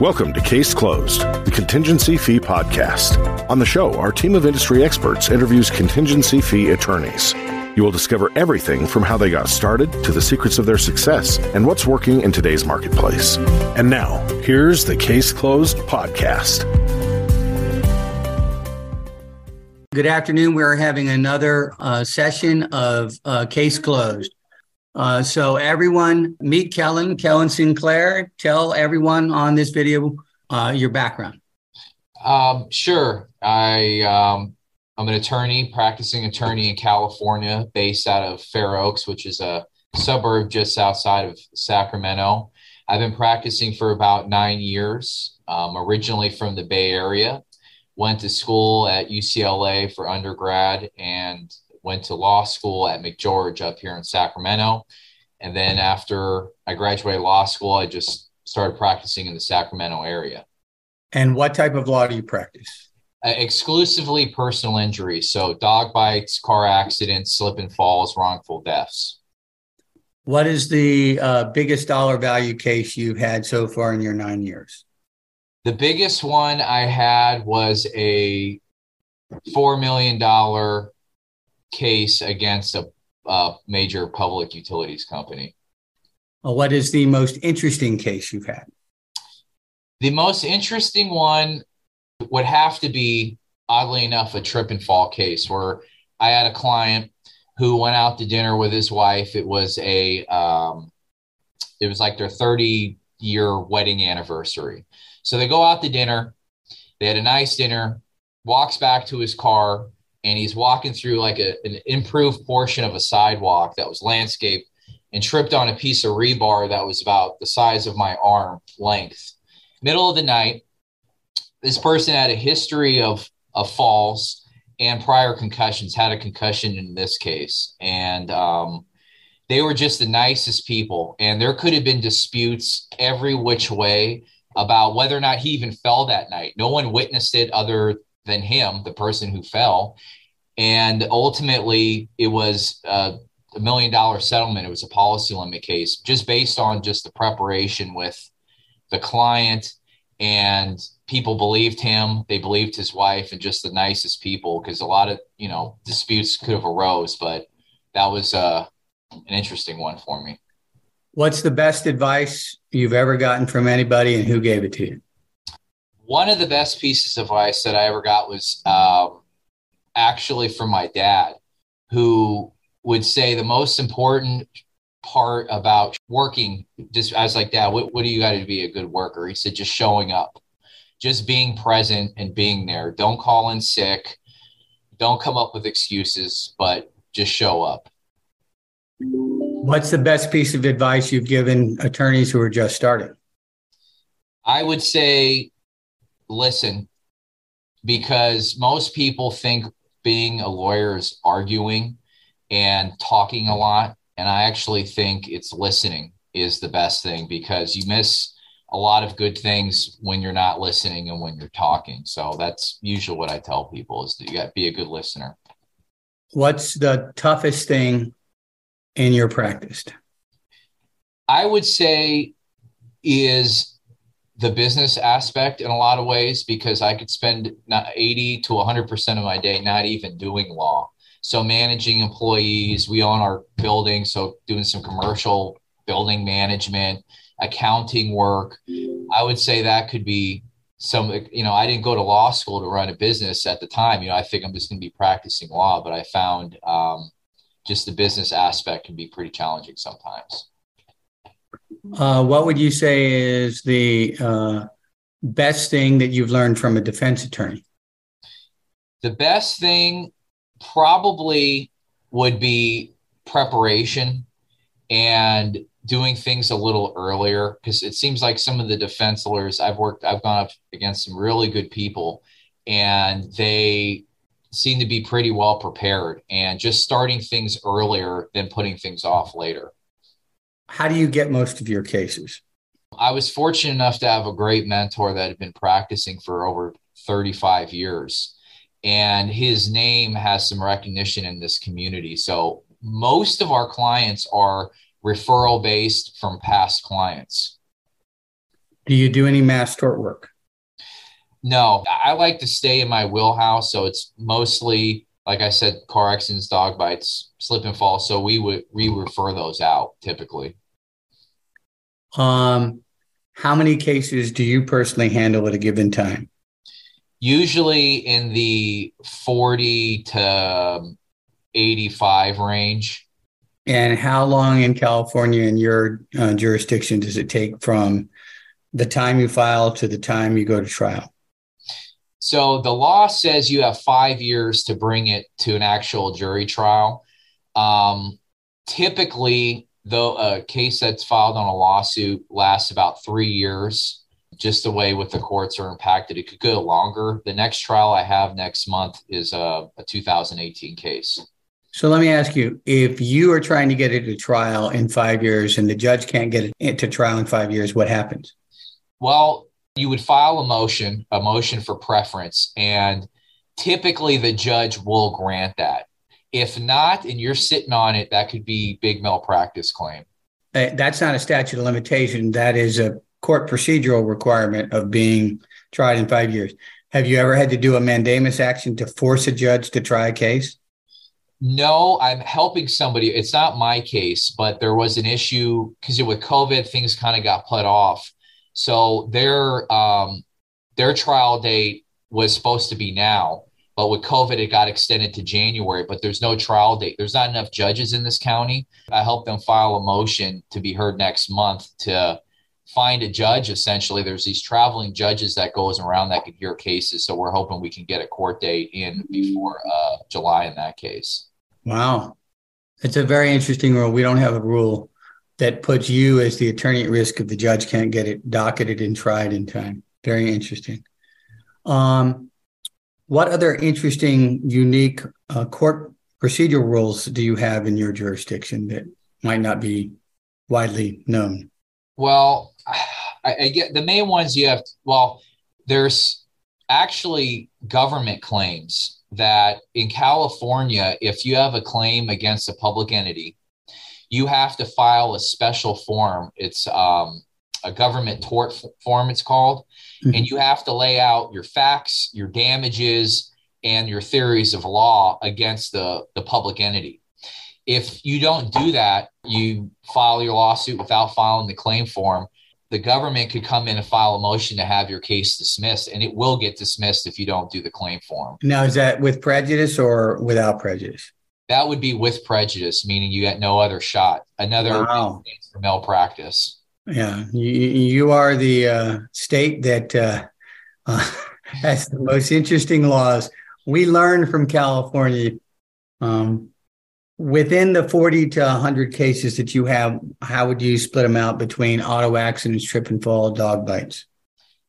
Welcome to Case Closed, the Contingency Fee Podcast. On the show, our team of industry experts interviews contingency fee attorneys. You will discover everything from how they got started to the secrets of their success and what's working in today's marketplace. And now, here's the Case Closed Podcast. Good afternoon. We're having another uh, session of uh, Case Closed. Uh, so everyone, meet Kellen, Kellen Sinclair. Tell everyone on this video uh, your background. Um, sure. I um, I'm an attorney, practicing attorney in California, based out of Fair Oaks, which is a suburb just outside of Sacramento. I've been practicing for about nine years. Um, originally from the Bay Area, went to school at UCLA for undergrad and went to law school at McGeorge up here in Sacramento. And then after I graduated law school, I just started practicing in the Sacramento area. And what type of law do you practice? Uh, exclusively personal injury. So dog bites, car accidents, slip and falls, wrongful deaths. What is the uh, biggest dollar value case you've had so far in your nine years? The biggest one I had was a $4 million case against a, a major public utilities company. what is the most interesting case you've had? The most interesting one would have to be, oddly enough, a trip and fall case where I had a client who went out to dinner with his wife. It was a, um, it was like their 30 year wedding anniversary. So they go out to dinner. They had a nice dinner. Walks back to his car and he's walking through like a, an improved portion of a sidewalk that was landscaped and tripped on a piece of rebar that was about the size of my arm length. Middle of the night, this person had a history of, of falls and prior concussions, had a concussion in this case. And um, they were just the nicest people. And there could have been disputes every which way about whether or not he even fell that night. No one witnessed it other than him, the person who fell. And ultimately, it was a million dollar settlement. It was a policy limit case just based on just the preparation with the client and people believed him they believed his wife and just the nicest people because a lot of you know disputes could have arose but that was uh, an interesting one for me what's the best advice you've ever gotten from anybody and who gave it to you one of the best pieces of advice that i ever got was um, actually from my dad, who would say the most important part about working just I was like, Dad, what, what do you got to be a good worker? He said, just showing up, just being present and being there. Don't call in sick. Don't come up with excuses, but just show up. What's the best piece of advice you've given attorneys who are just starting? I would say listen, because most people think being a lawyer is arguing and talking a lot. And I actually think it's listening is the best thing because you miss a lot of good things when you're not listening and when you're talking. So that's usually what I tell people is that you got to be a good listener. What's the toughest thing in your practice? I would say is the business aspect in a lot of ways because I could spend 80 to 100% of my day not even doing law. So managing employees, we own our building, so doing some commercial building management, accounting work. I would say that could be some, you know, I didn't go to law school to run a business at the time. You know, I think I'm just going to be practicing law, but I found um, just the business aspect can be pretty challenging sometimes. Uh, what would you say is the uh, best thing that you've learned from a defense attorney? The best thing probably would be preparation and doing things a little earlier because it seems like some of the defense lawyers I've worked, I've gone up against some really good people and they seem to be pretty well prepared and just starting things earlier than putting things off later. How do you get most of your cases? I was fortunate enough to have a great mentor that had been practicing for over 35 years. And his name has some recognition in this community. So most of our clients are referral based from past clients. Do you do any mass tort work? No, I like to stay in my wheelhouse. So it's mostly, like I said, car accidents, dog bites, slip and fall. So we would we refer those out typically. Um, how many cases do you personally handle at a given time? Usually in the 40 to 85 range. And how long in California in your uh, jurisdiction does it take from the time you file to the time you go to trial? So the law says you have five years to bring it to an actual jury trial. Um, typically, though, a case that's filed on a lawsuit lasts about three years. Just the way with the courts are impacted, it could go longer. The next trial I have next month is a, a 2018 case. So let me ask you if you are trying to get it to trial in five years and the judge can't get it to trial in five years, what happens? Well, you would file a motion, a motion for preference, and typically the judge will grant that. If not, and you're sitting on it, that could be big malpractice claim. Uh, that's not a statute of limitation. That is a court procedural requirement of being tried in five years. Have you ever had to do a mandamus action to force a judge to try a case? No, I'm helping somebody. It's not my case, but there was an issue because with COVID, things kind of got put off. So their um, their trial date was supposed to be now, but with COVID, it got extended to January. But there's no trial date. There's not enough judges in this county. I helped them file a motion to be heard next month to find a judge. Essentially, there's these traveling judges that goes around that can hear cases. So we're hoping we can get a court date in before uh, July in that case. Wow, it's a very interesting rule. We don't have a rule that puts you as the attorney at risk if the judge can't get it docketed and tried in time. Very interesting. Um, what other interesting, unique uh, court procedural rules do you have in your jurisdiction that might not be widely known? Well, I, I get the main ones you have. Well, there's actually government claims that in California, if you have a claim against a public entity, you have to file a special form. It's um, a government tort form, it's called. Mm-hmm. And you have to lay out your facts, your damages, and your theories of law against the, the public entity. If you don't do that, you file your lawsuit without filing the claim form. The government could come in and file a motion to have your case dismissed, and it will get dismissed if you don't do the claim form. Now, is that with prejudice or without prejudice? That would be with prejudice, meaning you got no other shot. Another wow. for malpractice. Yeah, you, you are the uh, state that uh, uh, has the most interesting laws. We learned from California. Um, within the 40 to 100 cases that you have, how would you split them out between auto accidents, trip and fall, dog bites?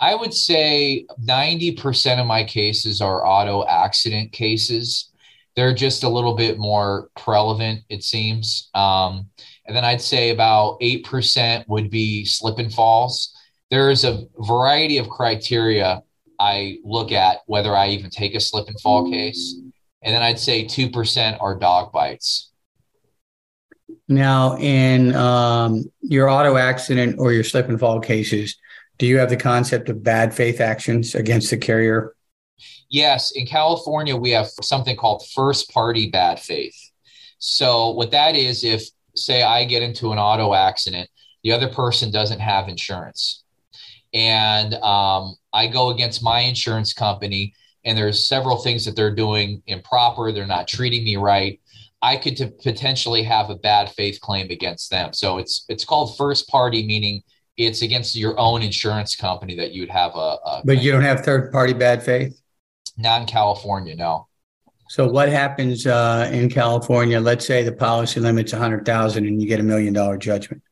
I would say 90% of my cases are auto accident cases they're just a little bit more prevalent, it seems. Um, and then I'd say about 8% would be slip and falls. There's a variety of criteria I look at whether I even take a slip and fall case. And then I'd say 2% are dog bites. Now, in um, your auto accident or your slip and fall cases, do you have the concept of bad faith actions against the carrier Yes, in California, we have something called first party bad faith. So, what that is, if say I get into an auto accident, the other person doesn't have insurance, and um, I go against my insurance company, and there's several things that they're doing improper, they're not treating me right. I could t- potentially have a bad faith claim against them. So it's it's called first party, meaning it's against your own insurance company that you would have a. a but you don't have third party bad faith. Not in California, no. So what happens uh, in California? Let's say the policy limit's a hundred thousand, and you get a million dollar judgment.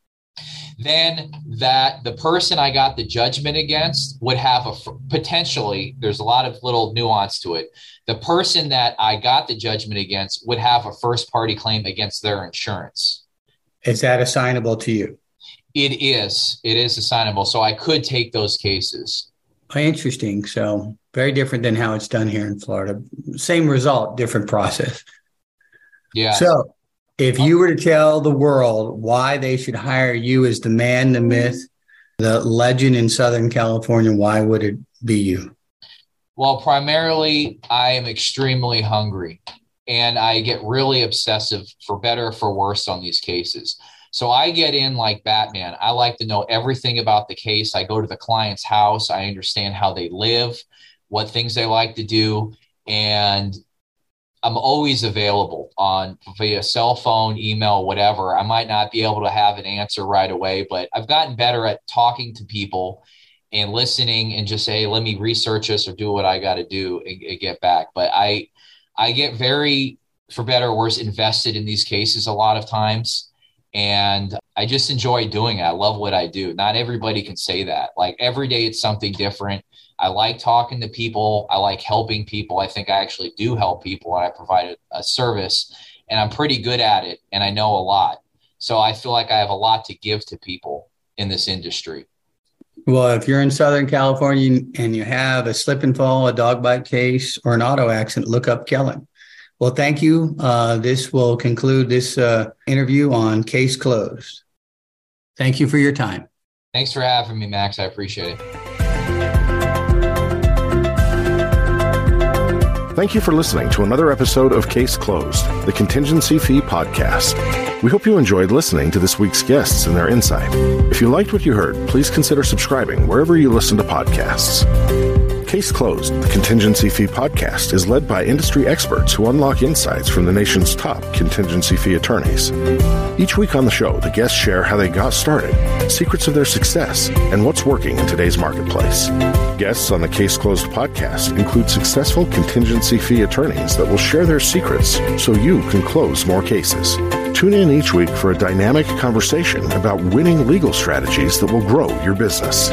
Then that the person I got the judgment against would have a potentially. There's a lot of little nuance to it. The person that I got the judgment against would have a first party claim against their insurance. Is that assignable to you? It is. It is assignable. So I could take those cases. Oh, interesting. So very different than how it's done here in Florida. Same result, different process. Yeah. So if you were to tell the world why they should hire you as the man, the myth, the legend in Southern California, why would it be you? Well, primarily, I am extremely hungry and I get really obsessive for better or for worse on these cases. So I get in like Batman. I like to know everything about the case. I go to the client's house, I understand how they live, what things they like to do, and I'm always available on via cell phone, email, whatever. I might not be able to have an answer right away, but I've gotten better at talking to people and listening and just say, hey, let me research this or do what I got to do and, and, get back. But I, I get very, for better or worse, invested in these cases a lot of times. And I just enjoy doing it. I love what I do. Not everybody can say that. Like every day it's something different. I like talking to people. I like helping people. I think I actually do help people and I provide a, a service and I'm pretty good at it and I know a lot. So I feel like I have a lot to give to people in this industry. Well, if you're in Southern California and you have a slip and fall, a dog bite case, or an auto accident, look up Kellen. Well, thank you. Uh, this will conclude this uh, interview on Case Closed. Thank you for your time. Thanks for having me, Max. I appreciate it. Thank you for listening to another episode of Case Closed, the Contingency Fee Podcast. We hope you enjoyed listening to this week's guests and their insight. If you liked what you heard, please consider subscribing wherever you listen to podcasts. Case Closed, the Contingency Fee Podcast, is led by industry experts who unlock insights from the nation's top contingency fee attorneys. Each week on the show, the guests share how they got started, secrets of their success, and what's working in today's marketplace. Guests on the Case Closed podcast include successful contingency fee attorneys that will share their secrets so you can close more cases. Tune in each week for a dynamic conversation about winning legal strategies that will grow your business.